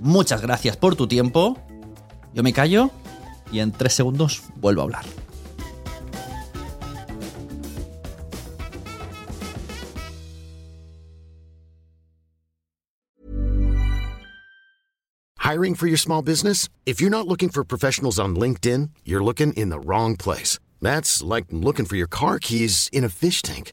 Muchas gracias por tu tiempo. Yo me callo y en tres segundos vuelvo a hablar. Hiring for your small business? If you're not looking for professionals on LinkedIn, you're looking in the wrong place. That's like looking for your car keys in a fish tank.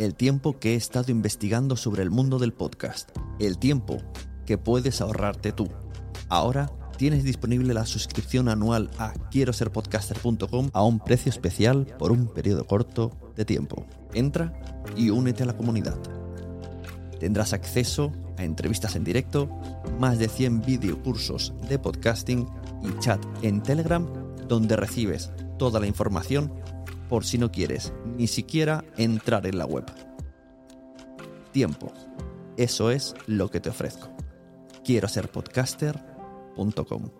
El tiempo que he estado investigando sobre el mundo del podcast. El tiempo que puedes ahorrarte tú. Ahora tienes disponible la suscripción anual a quiero a un precio especial por un periodo corto de tiempo. Entra y únete a la comunidad. Tendrás acceso a entrevistas en directo, más de 100 videocursos de podcasting y chat en Telegram donde recibes toda la información por si no quieres ni siquiera entrar en la web. Tiempo. Eso es lo que te ofrezco. Quiero ser podcaster.com.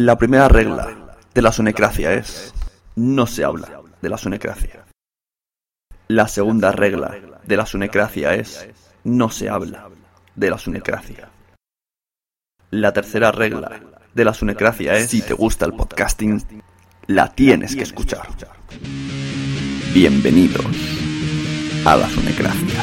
La primera regla de la sunecracia es no se habla de la sunecracia. La segunda regla de la sunecracia es no se habla de la sunecracia. La tercera regla de la sunecracia es si te gusta el podcasting, la tienes que escuchar. Bienvenidos a la sunecracia.